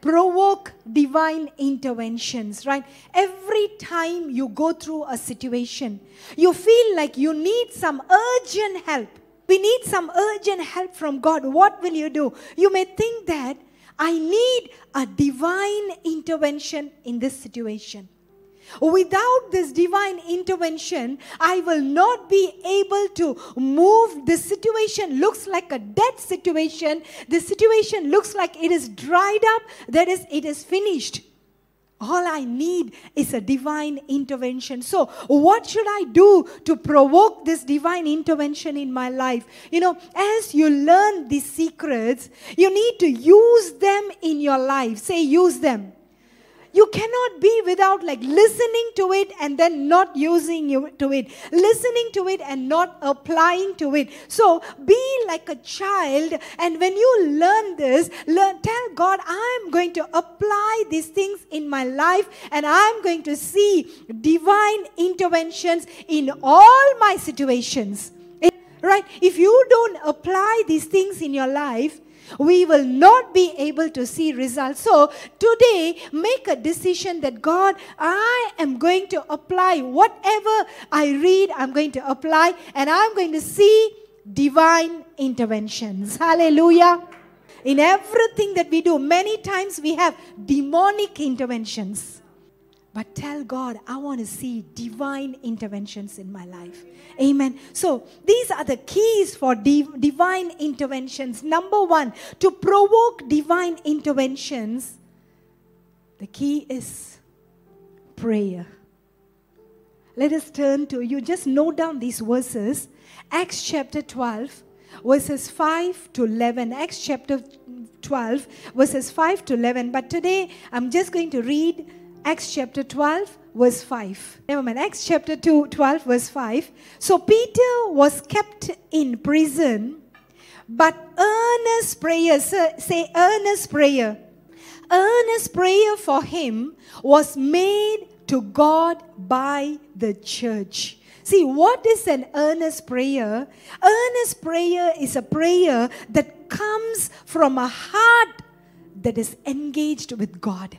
provoke divine interventions, right? Every time you go through a situation, you feel like you need some urgent help. We need some urgent help from God. What will you do? You may think that I need a divine intervention in this situation. Without this divine intervention, I will not be able to move. The situation looks like a dead situation. The situation looks like it is dried up, that is, it is finished. All I need is a divine intervention. So, what should I do to provoke this divine intervention in my life? You know, as you learn these secrets, you need to use them in your life. Say, use them you cannot be without like listening to it and then not using you to it. Listening to it and not applying to it. So be like a child and when you learn this learn tell god i'm going to apply these things in my life and i'm going to see divine interventions in all my situations. Right? If you don't apply these things in your life we will not be able to see results. So today, make a decision that God, I am going to apply whatever I read, I'm going to apply, and I'm going to see divine interventions. Hallelujah. In everything that we do, many times we have demonic interventions. But tell God, I want to see divine interventions in my life. Amen. So, these are the keys for div- divine interventions. Number one, to provoke divine interventions, the key is prayer. Let us turn to, you just note down these verses. Acts chapter 12, verses 5 to 11. Acts chapter 12, verses 5 to 11. But today, I'm just going to read Acts chapter 12, verse 5. Never mind. Acts chapter 2, 12, verse 5. So Peter was kept in prison, but earnest prayer, say earnest prayer, earnest prayer for him was made to God by the church. See, what is an earnest prayer? Earnest prayer is a prayer that comes from a heart that is engaged with God.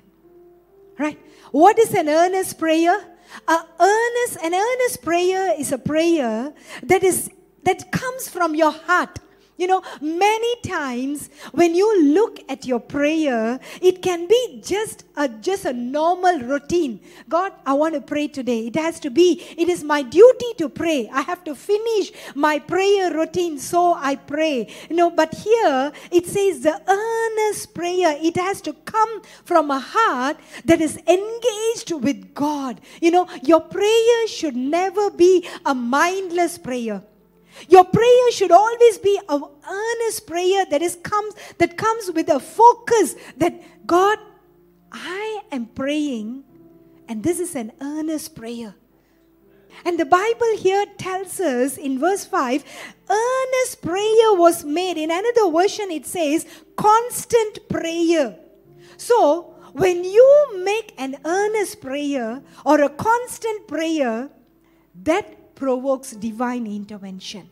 Right? What is an earnest prayer? A earnest, an earnest prayer is a prayer that is that comes from your heart. You know, many times when you look at your prayer, it can be just a just a normal routine. God, I want to pray today. It has to be, it is my duty to pray. I have to finish my prayer routine, so I pray. You know, but here it says the earnest prayer, it has to come from a heart that is engaged with God. You know, your prayer should never be a mindless prayer. Your prayer should always be an earnest prayer that is comes that comes with a focus that God, I am praying, and this is an earnest prayer. And the Bible here tells us in verse 5 earnest prayer was made. In another version, it says constant prayer. So, when you make an earnest prayer or a constant prayer, that provokes divine intervention.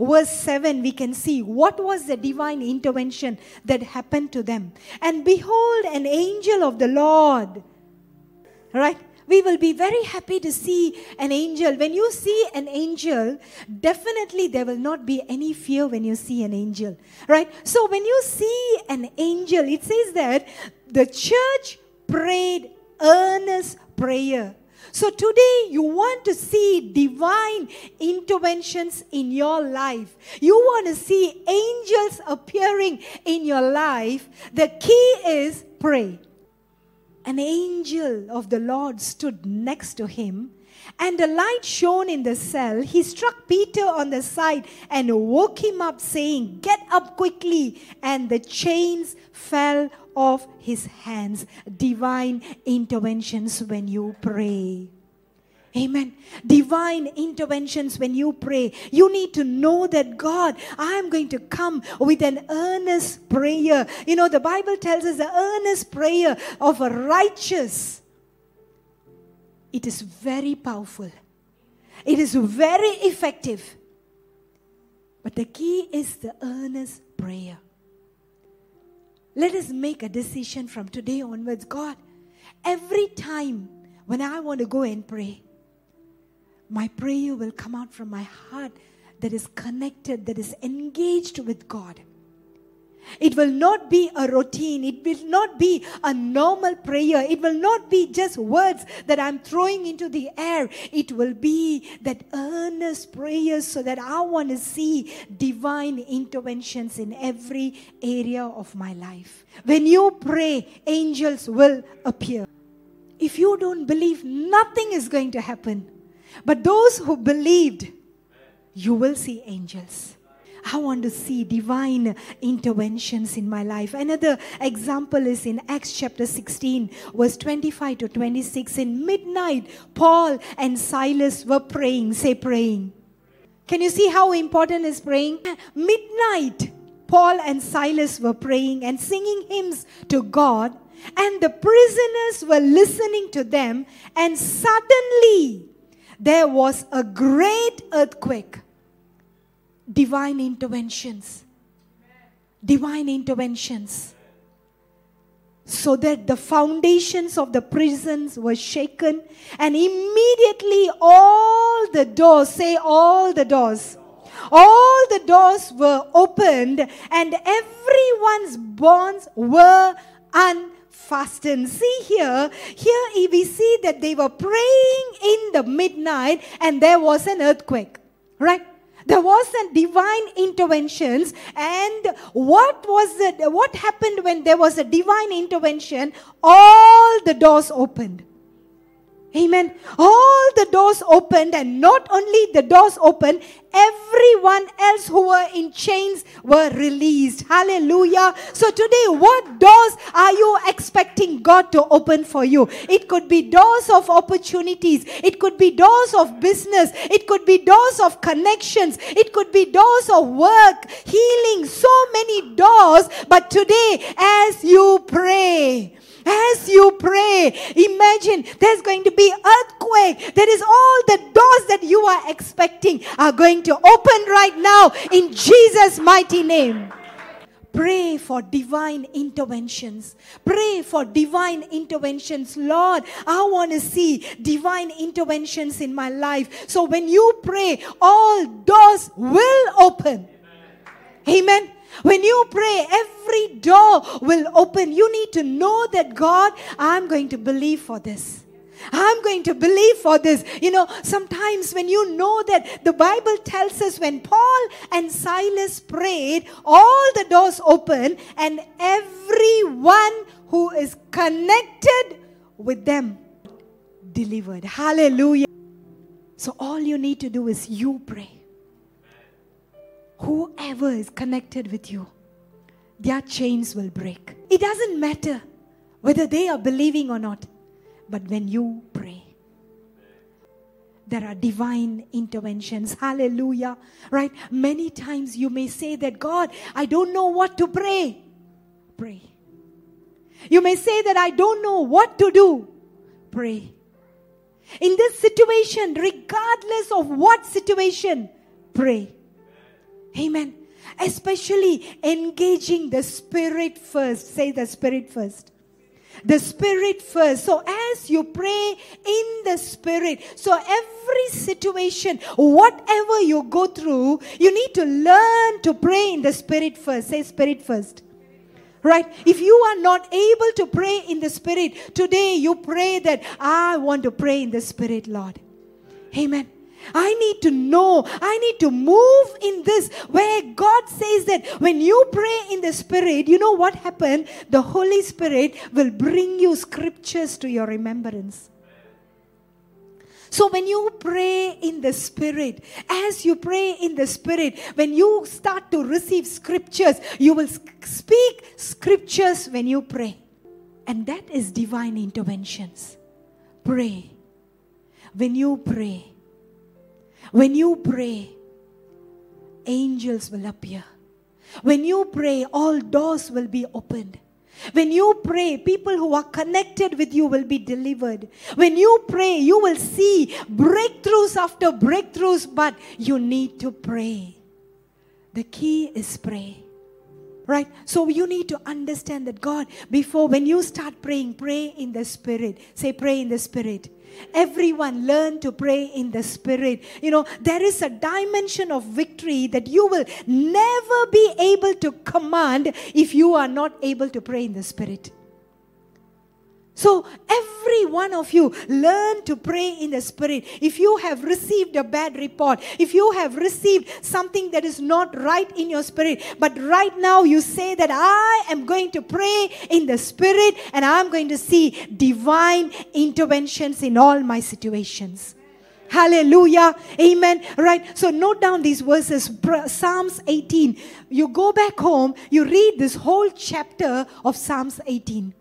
Verse 7, we can see what was the divine intervention that happened to them. And behold, an angel of the Lord. Right? We will be very happy to see an angel. When you see an angel, definitely there will not be any fear when you see an angel. Right? So when you see an angel, it says that the church prayed earnest prayer so today you want to see divine interventions in your life. You want to see angels appearing in your life. The key is pray. An angel of the Lord stood next to him and a light shone in the cell. He struck Peter on the side and woke him up, saying, Get up quickly. And the chains fell off his hands. Divine interventions when you pray. Amen. Divine interventions when you pray. You need to know that God, I am going to come with an earnest prayer. You know, the Bible tells us the earnest prayer of a righteous it is very powerful, it is very effective. But the key is the earnest prayer. Let us make a decision from today onwards. God, every time when I want to go and pray, my prayer will come out from my heart that is connected, that is engaged with God. It will not be a routine. It will not be a normal prayer. It will not be just words that I'm throwing into the air. It will be that earnest prayers so that I want to see divine interventions in every area of my life. When you pray, angels will appear. If you don't believe, nothing is going to happen. But those who believed, you will see angels. I want to see divine interventions in my life. Another example is in Acts chapter 16, verse 25 to 26. In midnight, Paul and Silas were praying. Say, praying. Can you see how important is praying? Midnight, Paul and Silas were praying and singing hymns to God, and the prisoners were listening to them, and suddenly there was a great earthquake divine interventions. Divine interventions. So that the foundations of the prisons were shaken, and immediately all the doors, say all the doors, all the doors were opened, and everyone's bonds were unfastened. See here, here we see that they were praying in the midnight, and there was an earthquake, right? There was a divine interventions. And what was it what happened when there was a divine intervention? All the doors opened Amen. All the doors opened, and not only the doors opened, everyone else who were in chains were released. Hallelujah. So, today, what doors are you expecting God to open for you? It could be doors of opportunities, it could be doors of business, it could be doors of connections, it could be doors of work, healing, so many doors. But today, as you pray, as you pray, imagine there's going to be earthquake. There is all the doors that you are expecting are going to open right now in Jesus' mighty name. Pray for divine interventions. Pray for divine interventions. Lord, I want to see divine interventions in my life. So when you pray, all doors will open. Amen. Amen. When you pray, every door will open. You need to know that God, I'm going to believe for this. I'm going to believe for this. You know, sometimes when you know that the Bible tells us when Paul and Silas prayed, all the doors open and everyone who is connected with them delivered. Hallelujah. So all you need to do is you pray whoever is connected with you, their chains will break. It doesn't matter whether they are believing or not, but when you pray, there are divine interventions. Hallelujah. Right? Many times you may say that, God, I don't know what to pray. Pray. You may say that I don't know what to do. Pray. In this situation, regardless of what situation, pray. Amen. Especially engaging the Spirit first. Say the Spirit first. The Spirit first. So, as you pray in the Spirit, so every situation, whatever you go through, you need to learn to pray in the Spirit first. Say Spirit first. Right? If you are not able to pray in the Spirit, today you pray that I want to pray in the Spirit, Lord. Amen. I need to know. I need to move in this where God says that when you pray in the Spirit, you know what happened? The Holy Spirit will bring you scriptures to your remembrance. So when you pray in the Spirit, as you pray in the Spirit, when you start to receive scriptures, you will speak scriptures when you pray. And that is divine interventions. Pray. When you pray, when you pray, angels will appear. When you pray, all doors will be opened. When you pray, people who are connected with you will be delivered. When you pray, you will see breakthroughs after breakthroughs, but you need to pray. The key is pray. Right? So you need to understand that God, before when you start praying, pray in the Spirit. Say, pray in the Spirit. Everyone learn to pray in the Spirit. You know, there is a dimension of victory that you will never be able to command if you are not able to pray in the Spirit. So, every one of you learn to pray in the Spirit. If you have received a bad report, if you have received something that is not right in your spirit, but right now you say that I am going to pray in the Spirit and I'm going to see divine interventions in all my situations. Hallelujah. Amen. Right. So note down these verses. Psalms 18. You go back home, you read this whole chapter of Psalms 18.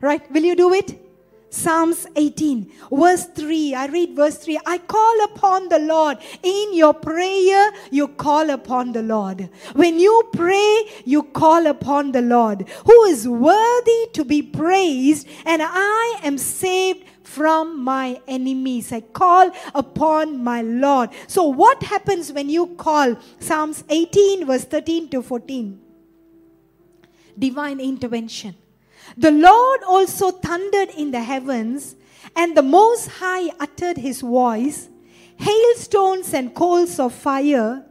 Right? Will you do it? Psalms 18, verse 3. I read verse 3. I call upon the Lord. In your prayer, you call upon the Lord. When you pray, you call upon the Lord, who is worthy to be praised, and I am saved from my enemies. I call upon my Lord. So, what happens when you call? Psalms 18, verse 13 to 14. Divine intervention. The Lord also thundered in the heavens, and the Most High uttered his voice, hailstones and coals of fire,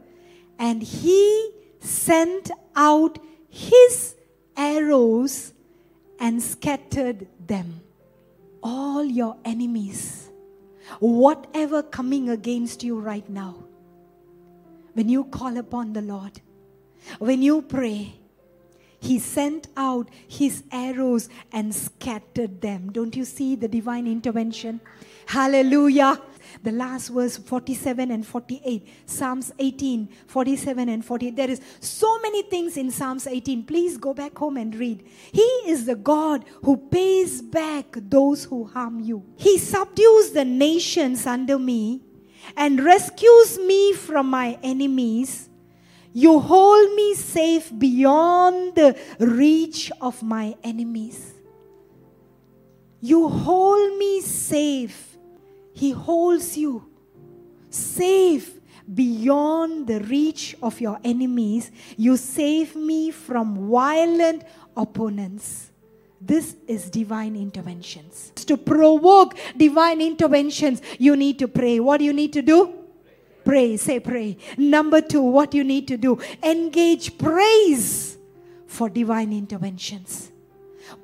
and he sent out his arrows and scattered them. All your enemies, whatever coming against you right now, when you call upon the Lord, when you pray, he sent out his arrows and scattered them. Don't you see the divine intervention? Hallelujah. The last verse 47 and 48. Psalms 18, 47 and 48. There is so many things in Psalms 18. Please go back home and read. He is the God who pays back those who harm you. He subdues the nations under me and rescues me from my enemies you hold me safe beyond the reach of my enemies. You hold me safe. He holds you safe beyond the reach of your enemies. You save me from violent opponents. This is divine interventions. To provoke divine interventions, you need to pray. What do you need to do? Pray, say pray. Number two, what you need to do engage praise for divine interventions.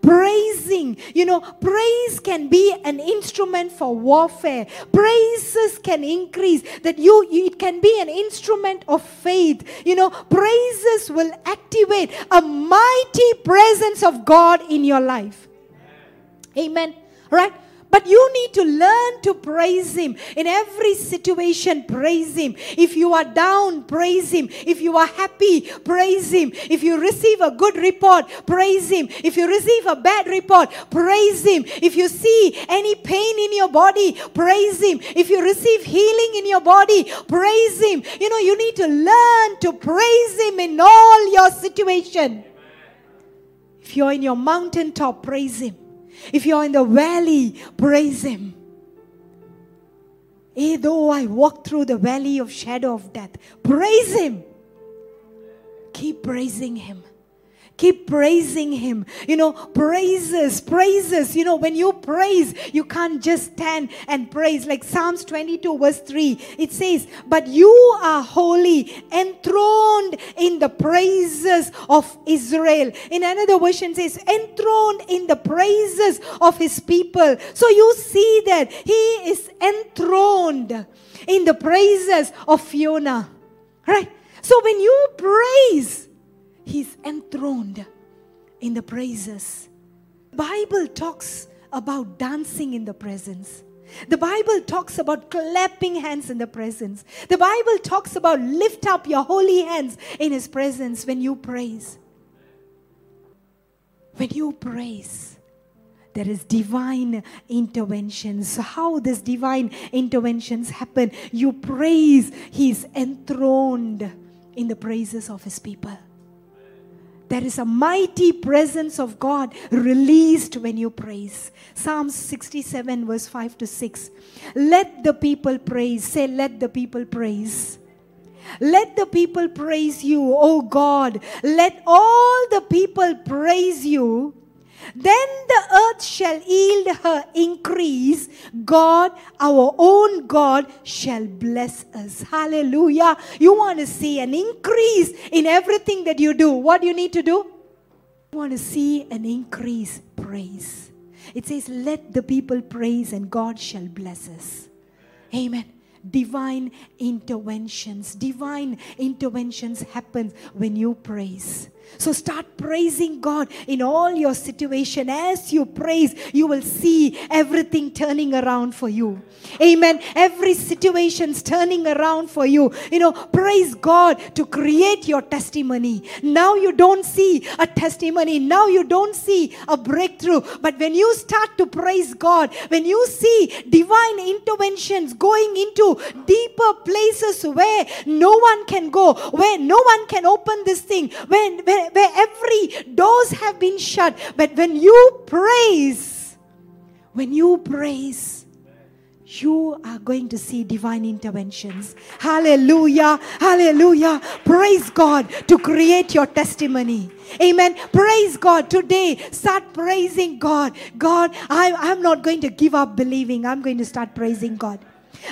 Praising, you know, praise can be an instrument for warfare. Praises can increase that you, it can be an instrument of faith. You know, praises will activate a mighty presence of God in your life. Amen. Right? But you need to learn to praise Him. In every situation, praise Him. If you are down, praise Him. If you are happy, praise Him. If you receive a good report, praise Him. If you receive a bad report, praise Him. If you see any pain in your body, praise Him. If you receive healing in your body, praise Him. You know, you need to learn to praise Him in all your situation. If you're in your mountaintop, praise Him. If you're in the valley, praise Him. Eh, though I walk through the valley of shadow of death, praise Him. Keep praising Him. Keep praising Him. You know, praises, praises. You know, when you praise, you can't just stand and praise. Like Psalms 22, verse 3, it says, But you are holy, enthroned in the praises of Israel. In another version, says, enthroned in the praises of His people. So you see that He is enthroned in the praises of Fiona. Right? So when you praise, He's enthroned in the praises. Bible talks about dancing in the presence. The Bible talks about clapping hands in the presence. The Bible talks about lift up your holy hands in his presence when you praise. When you praise, there is divine interventions. How this divine interventions happen? You praise, he's enthroned in the praises of his people. There is a mighty presence of God released when you praise. Psalms 67, verse 5 to 6. Let the people praise. Say, let the people praise. Let the people praise you, O God. Let all the people praise you. Then the earth shall yield her increase. God, our own God, shall bless us. Hallelujah. You want to see an increase in everything that you do. What do you need to do? You want to see an increase. Praise. It says, Let the people praise, and God shall bless us. Amen divine interventions divine interventions happen when you praise so start praising God in all your situation. As you praise, you will see everything turning around for you. Amen. Every situation's turning around for you. You know, praise God to create your testimony. Now you don't see a testimony. Now you don't see a breakthrough. But when you start to praise God, when you see divine interventions going into deeper places where no one can go, where no one can open this thing, when, when where, where every doors have been shut. But when you praise, when you praise, you are going to see divine interventions. Hallelujah. Hallelujah. Praise God to create your testimony. Amen. Praise God. Today, start praising God. God, I, I'm not going to give up believing. I'm going to start praising God.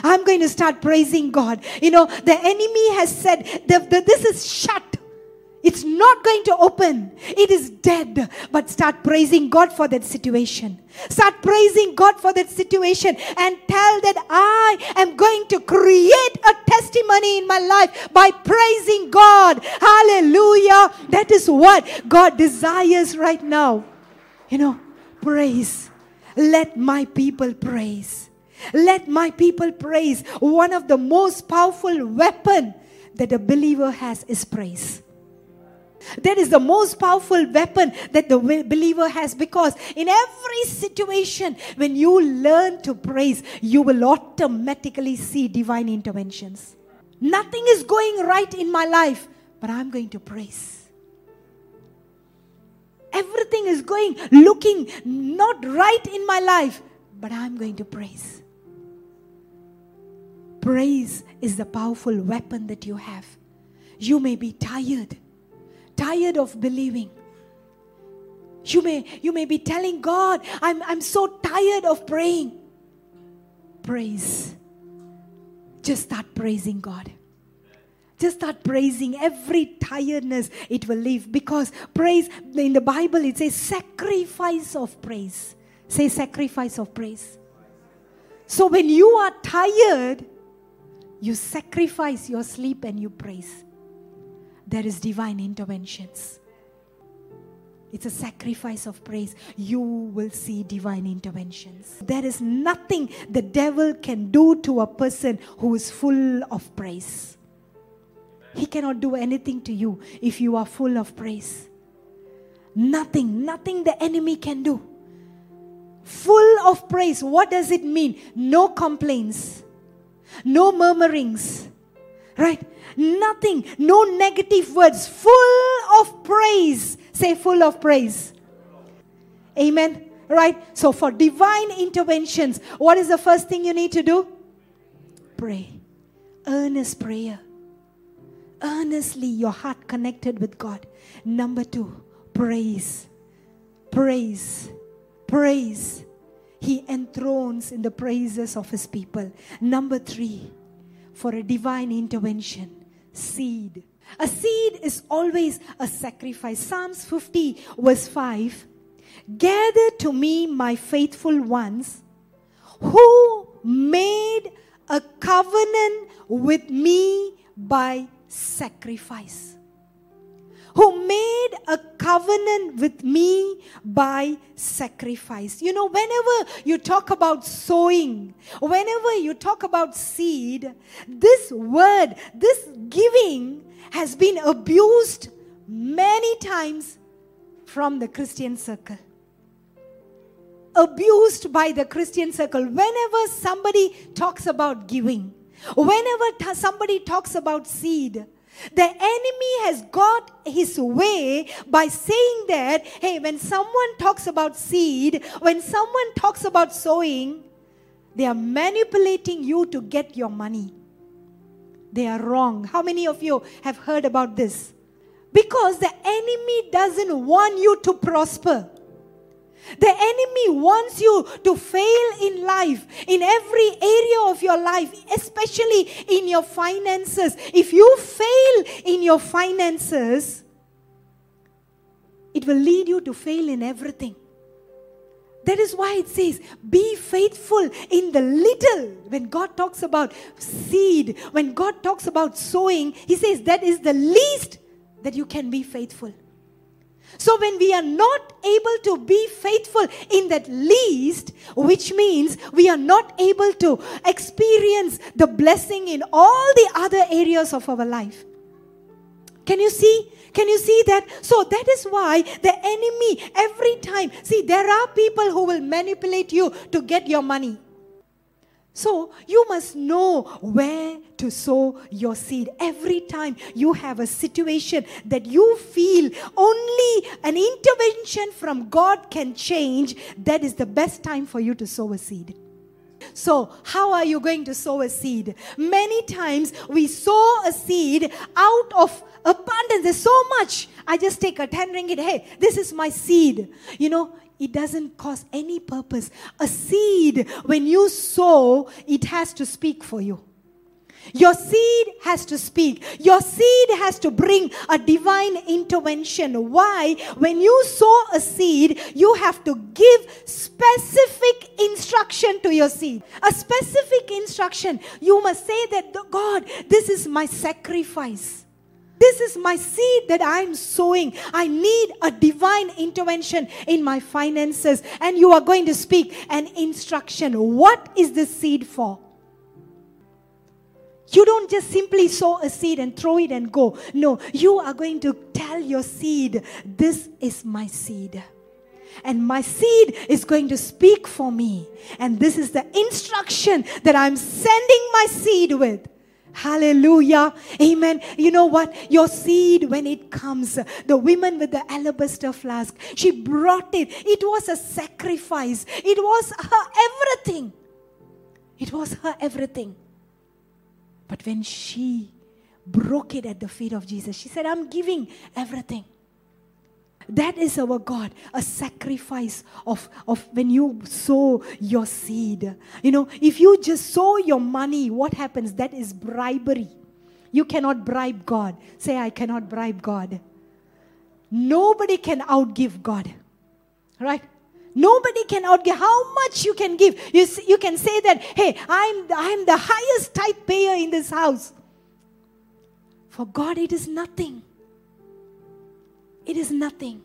I'm going to start praising God. You know, the enemy has said that this is shut. It's not going to open. It is dead. But start praising God for that situation. Start praising God for that situation and tell that I am going to create a testimony in my life by praising God. Hallelujah. That is what God desires right now. You know, praise. Let my people praise. Let my people praise. One of the most powerful weapon that a believer has is praise. That is the most powerful weapon that the believer has because in every situation, when you learn to praise, you will automatically see divine interventions. Nothing is going right in my life, but I'm going to praise. Everything is going, looking not right in my life, but I'm going to praise. Praise is the powerful weapon that you have. You may be tired tired of believing. You may, you may be telling God, I'm, I'm so tired of praying. Praise. Just start praising God. Just start praising every tiredness it will leave because praise in the Bible it says sacrifice of praise. Say sacrifice of praise. So when you are tired, you sacrifice your sleep and you praise there is divine interventions. It's a sacrifice of praise. You will see divine interventions. There is nothing the devil can do to a person who is full of praise. He cannot do anything to you if you are full of praise. Nothing, nothing the enemy can do. Full of praise. What does it mean? No complaints, no murmurings, right? Nothing, no negative words, full of praise. Say, full of praise. Amen. Right? So, for divine interventions, what is the first thing you need to do? Pray. Earnest prayer. Earnestly, your heart connected with God. Number two, praise. Praise. Praise. He enthrones in the praises of his people. Number three, for a divine intervention seed. A seed is always a sacrifice. Psalms 50, verse 5 Gather to me my faithful ones who made a covenant with me by sacrifice who made a covenant with me by sacrifice. You know, whenever you talk about sowing, whenever you talk about seed, this word, this giving has been abused many times from the Christian circle. Abused by the Christian circle. Whenever somebody talks about giving, whenever somebody talks about seed, the enemy has got his way by saying that, hey, when someone talks about seed, when someone talks about sowing, they are manipulating you to get your money. they are wrong. How many of you have heard about this? Because the enemy doesn't want you to prosper. The enemy wants you to fail in life, in every area of your life, especially in your finances. If you fail in your finances, it will lead you to fail in everything. That is why it says, be faithful in the little. When God talks about seed, when God talks about sowing, He says that is the least that you can be faithful. So, when we are not able to be faithful in that least, which means we are not able to experience the blessing in all the other areas of our life. Can you see? Can you see that? So that is why the enemy, every time, see, there are people who will manipulate you to get your money. So you must know where to sow your seed. Every time you have a situation that you feel only an intervention from God can change, that is the best time for you to sow a seed. So, how are you going to sow a seed? Many times we sow a seed out of abundance. There's so much. I just take a 10 ringgit. Hey, this is my seed. You know, it doesn't cause any purpose. A seed, when you sow, it has to speak for you. Your seed has to speak. Your seed has to bring a divine intervention. Why? When you sow a seed, you have to give specific instruction to your seed. A specific instruction. You must say that, God, this is my sacrifice. This is my seed that I'm sowing. I need a divine intervention in my finances. And you are going to speak an instruction. What is the seed for? You don't just simply sow a seed and throw it and go. No, you are going to tell your seed, This is my seed. And my seed is going to speak for me. And this is the instruction that I'm sending my seed with. Hallelujah. Amen. You know what? Your seed, when it comes, the woman with the alabaster flask, she brought it. It was a sacrifice. It was her everything. It was her everything. But when she broke it at the feet of Jesus, she said, I'm giving everything. That is our God, a sacrifice of, of when you sow your seed. You know, if you just sow your money, what happens? That is bribery. You cannot bribe God. Say, I cannot bribe God. Nobody can outgive God. Right? Nobody can outgive. How much you can give? You, you can say that, hey, I'm, I'm the highest tithe payer in this house. For God, it is nothing. It is nothing.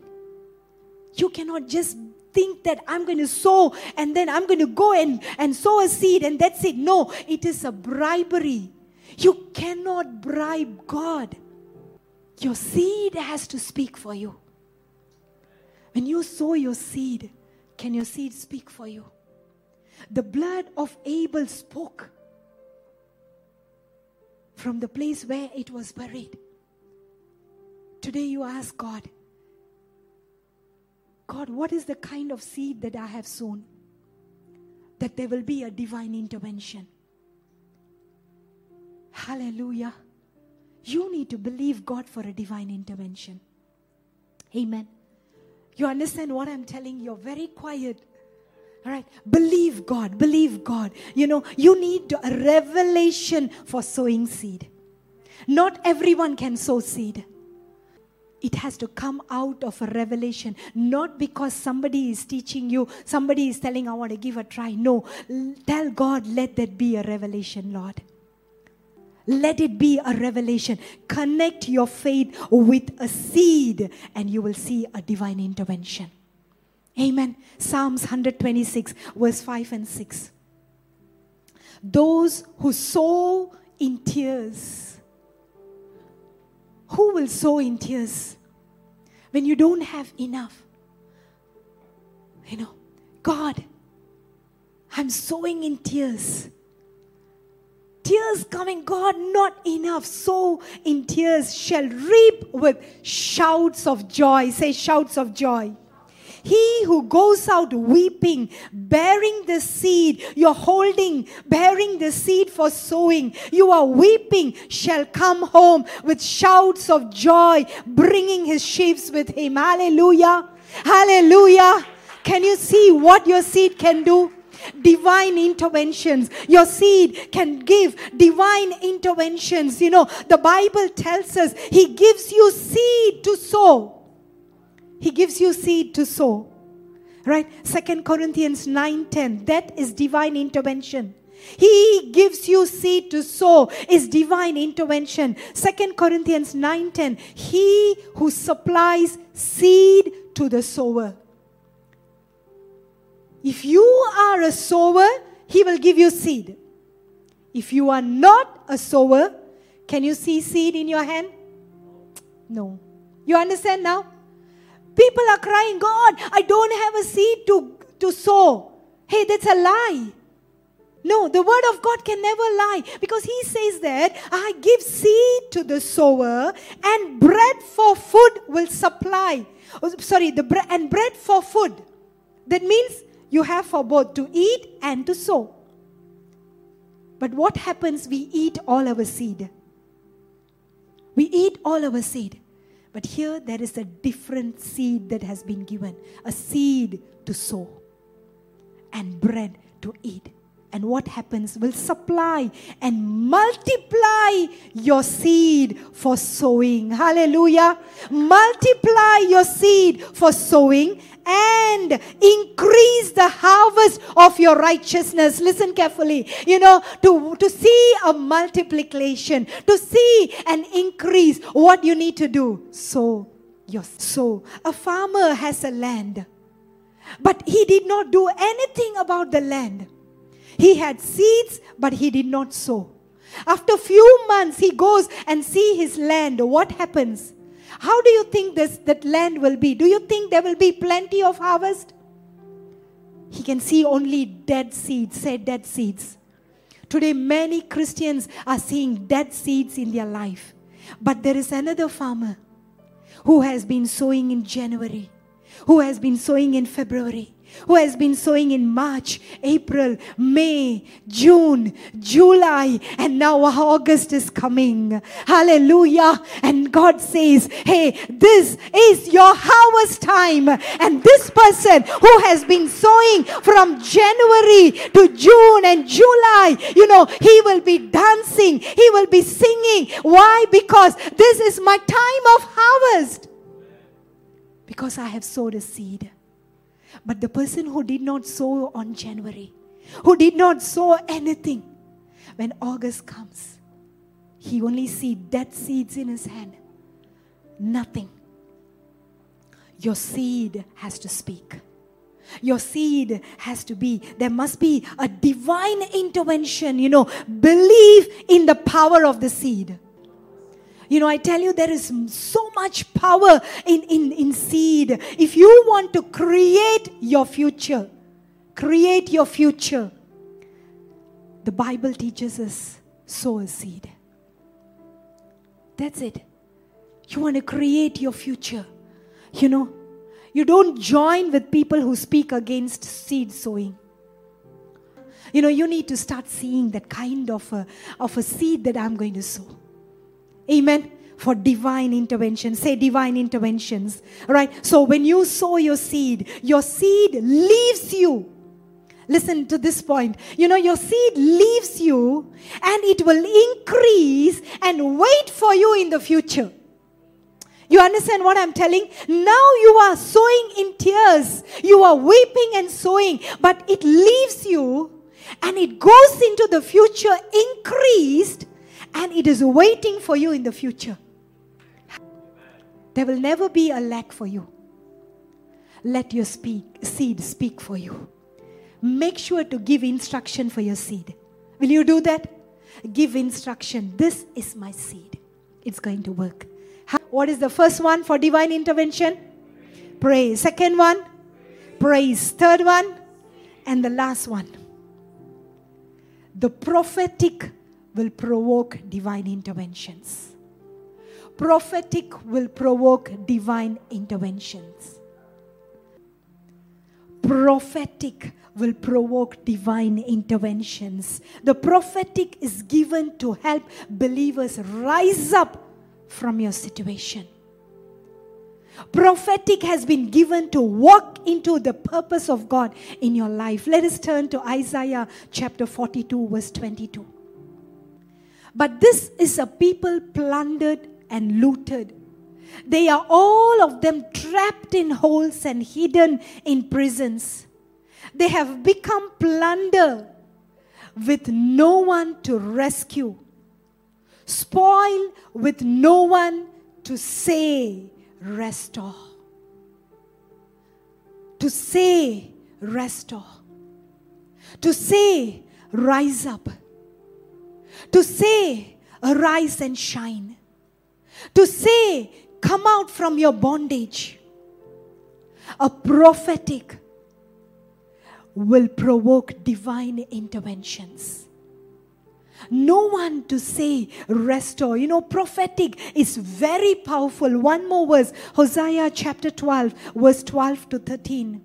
You cannot just think that I'm going to sow and then I'm going to go and, and sow a seed and that's it. No, it is a bribery. You cannot bribe God. Your seed has to speak for you. When you sow your seed, can your seed speak for you? The blood of Abel spoke from the place where it was buried. Today you ask God, God, what is the kind of seed that I have sown? That there will be a divine intervention. Hallelujah. You need to believe God for a divine intervention. Amen. You understand what I'm telling you? You're very quiet. All right. Believe God. Believe God. You know, you need a revelation for sowing seed. Not everyone can sow seed. It has to come out of a revelation, not because somebody is teaching you, somebody is telling, I want to give a try. No, tell God, let that be a revelation, Lord. Let it be a revelation. Connect your faith with a seed, and you will see a divine intervention. Amen. Psalms 126, verse 5 and 6. Those who sow in tears, who will sow in tears when you don't have enough? You know, God, I'm sowing in tears tears coming, God, not enough. So in tears shall reap with shouts of joy. Say, shouts of joy. He who goes out weeping, bearing the seed, you're holding, bearing the seed for sowing, you are weeping, shall come home with shouts of joy, bringing his sheaves with him. Hallelujah. Hallelujah. Can you see what your seed can do? divine interventions. Your seed can give divine interventions. You know, the Bible tells us He gives you seed to sow. He gives you seed to sow. Right? Second Corinthians 9:10. That is divine intervention. He gives you seed to sow is divine intervention. Second Corinthians 9:10. He who supplies seed to the sower. If you are a sower, He will give you seed. If you are not a sower, can you see seed in your hand? No. You understand now? People are crying, God, I don't have a seed to, to sow. Hey, that's a lie. No, the word of God can never lie because he says that I give seed to the sower and bread for food will supply. Oh, sorry, the bre- and bread for food. That means you have for both to eat and to sow. But what happens? We eat all our seed. We eat all our seed. But here there is a different seed that has been given a seed to sow and bread to eat and what happens will supply and multiply your seed for sowing. Hallelujah. Multiply your seed for sowing and increase the harvest of your righteousness. Listen carefully. You know, to, to see a multiplication, to see an increase, what you need to do? Sow your sow. A farmer has a land, but he did not do anything about the land he had seeds, but he did not sow. After few months, he goes and see his land. What happens? How do you think this that land will be? Do you think there will be plenty of harvest? He can see only dead seeds, say dead seeds. Today, many Christians are seeing dead seeds in their life. But there is another farmer who has been sowing in January, who has been sowing in February, who has been sowing in March, April, May, June, July, and now August is coming. Hallelujah. And God says, Hey, this is your harvest time. And this person who has been sowing from January to June and July, you know, he will be dancing, he will be singing. Why? Because this is my time of harvest. Because I have sowed a seed. But the person who did not sow on January, who did not sow anything, when August comes, he only see dead seeds in his hand. Nothing. Your seed has to speak. Your seed has to be, there must be a divine intervention. You know, believe in the power of the seed. You know, I tell you, there is so much power in, in, in seed. If you want to create your future, create your future, the Bible teaches us sow a seed. That's it. You want to create your future. You know, you don't join with people who speak against seed sowing. You know, you need to start seeing that kind of a, of a seed that I'm going to sow. Amen. For divine intervention. Say divine interventions. Right? So when you sow your seed, your seed leaves you. Listen to this point. You know, your seed leaves you and it will increase and wait for you in the future. You understand what I'm telling? Now you are sowing in tears. You are weeping and sowing, but it leaves you and it goes into the future increased and it is waiting for you in the future. There will never be a lack for you. Let your speak, seed speak for you. Make sure to give instruction for your seed. Will you do that? Give instruction. This is my seed. It's going to work. What is the first one for divine intervention? Praise. Second one? Praise. Third one? And the last one. The prophetic will provoke divine interventions. Prophetic will provoke divine interventions. prophetic will provoke divine interventions. The prophetic is given to help believers rise up from your situation. Prophetic has been given to walk into the purpose of God in your life. Let us turn to Isaiah chapter 42, verse 22. But this is a people plundered and looted. They are all of them trapped in holes and hidden in prisons. They have become plunder with no one to rescue, spoil with no one to say, restore. To say, restore. To say, rise up. To say, arise and shine. To say, come out from your bondage. A prophetic will provoke divine interventions. No one to say, restore. You know, prophetic is very powerful. One more verse Hosea chapter 12, verse 12 to 13.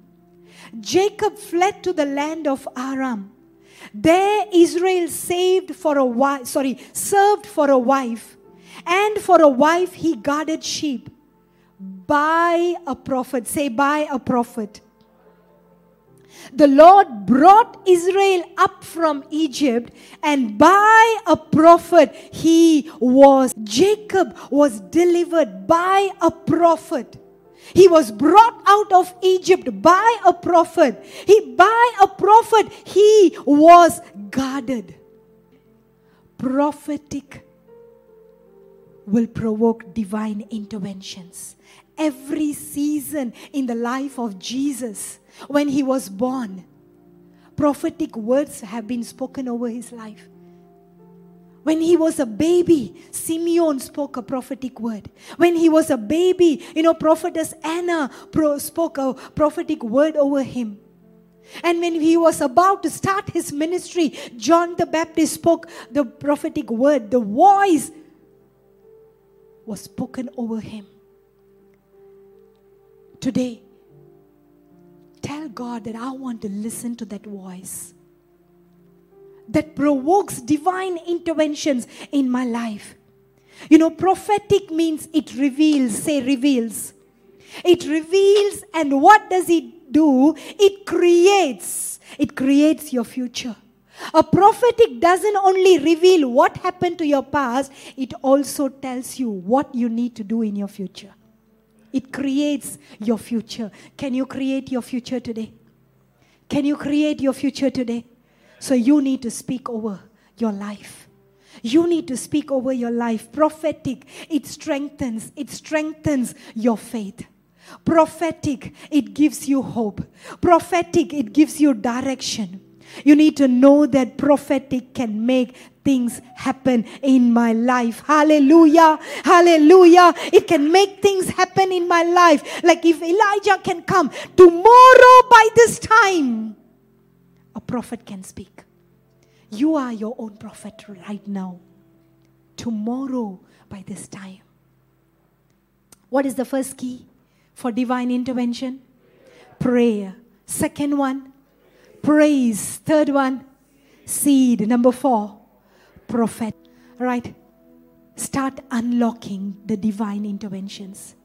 Jacob fled to the land of Aram. There Israel saved for a wife, sorry, served for a wife. And for a wife he guarded sheep. By a prophet. Say, by a prophet. The Lord brought Israel up from Egypt, and by a prophet he was. Jacob was delivered by a prophet. He was brought out of Egypt by a prophet. He by a prophet he was guarded. Prophetic will provoke divine interventions. Every season in the life of Jesus when he was born, prophetic words have been spoken over his life. When he was a baby, Simeon spoke a prophetic word. When he was a baby, you know, prophetess Anna spoke a prophetic word over him. And when he was about to start his ministry, John the Baptist spoke the prophetic word. The voice was spoken over him. Today, tell God that I want to listen to that voice that provokes divine interventions in my life. You know, prophetic means it reveals, say, reveals. It reveals, and what does it do? It creates. It creates your future. A prophetic doesn't only reveal what happened to your past, it also tells you what you need to do in your future. It creates your future. Can you create your future today? Can you create your future today? So you need to speak over your life. You need to speak over your life. Prophetic, it strengthens, it strengthens your faith. Prophetic, it gives you hope. Prophetic, it gives you direction. You need to know that prophetic can make things happen in my life. Hallelujah. Hallelujah. It can make things happen in my life. Like if Elijah can come tomorrow by this time, prophet can speak. You are your own prophet right now. Tomorrow by this time. What is the first key for divine intervention? Prayer. Second one, praise. Third one, seed. Number four, prophet. Right? Start unlocking the divine interventions.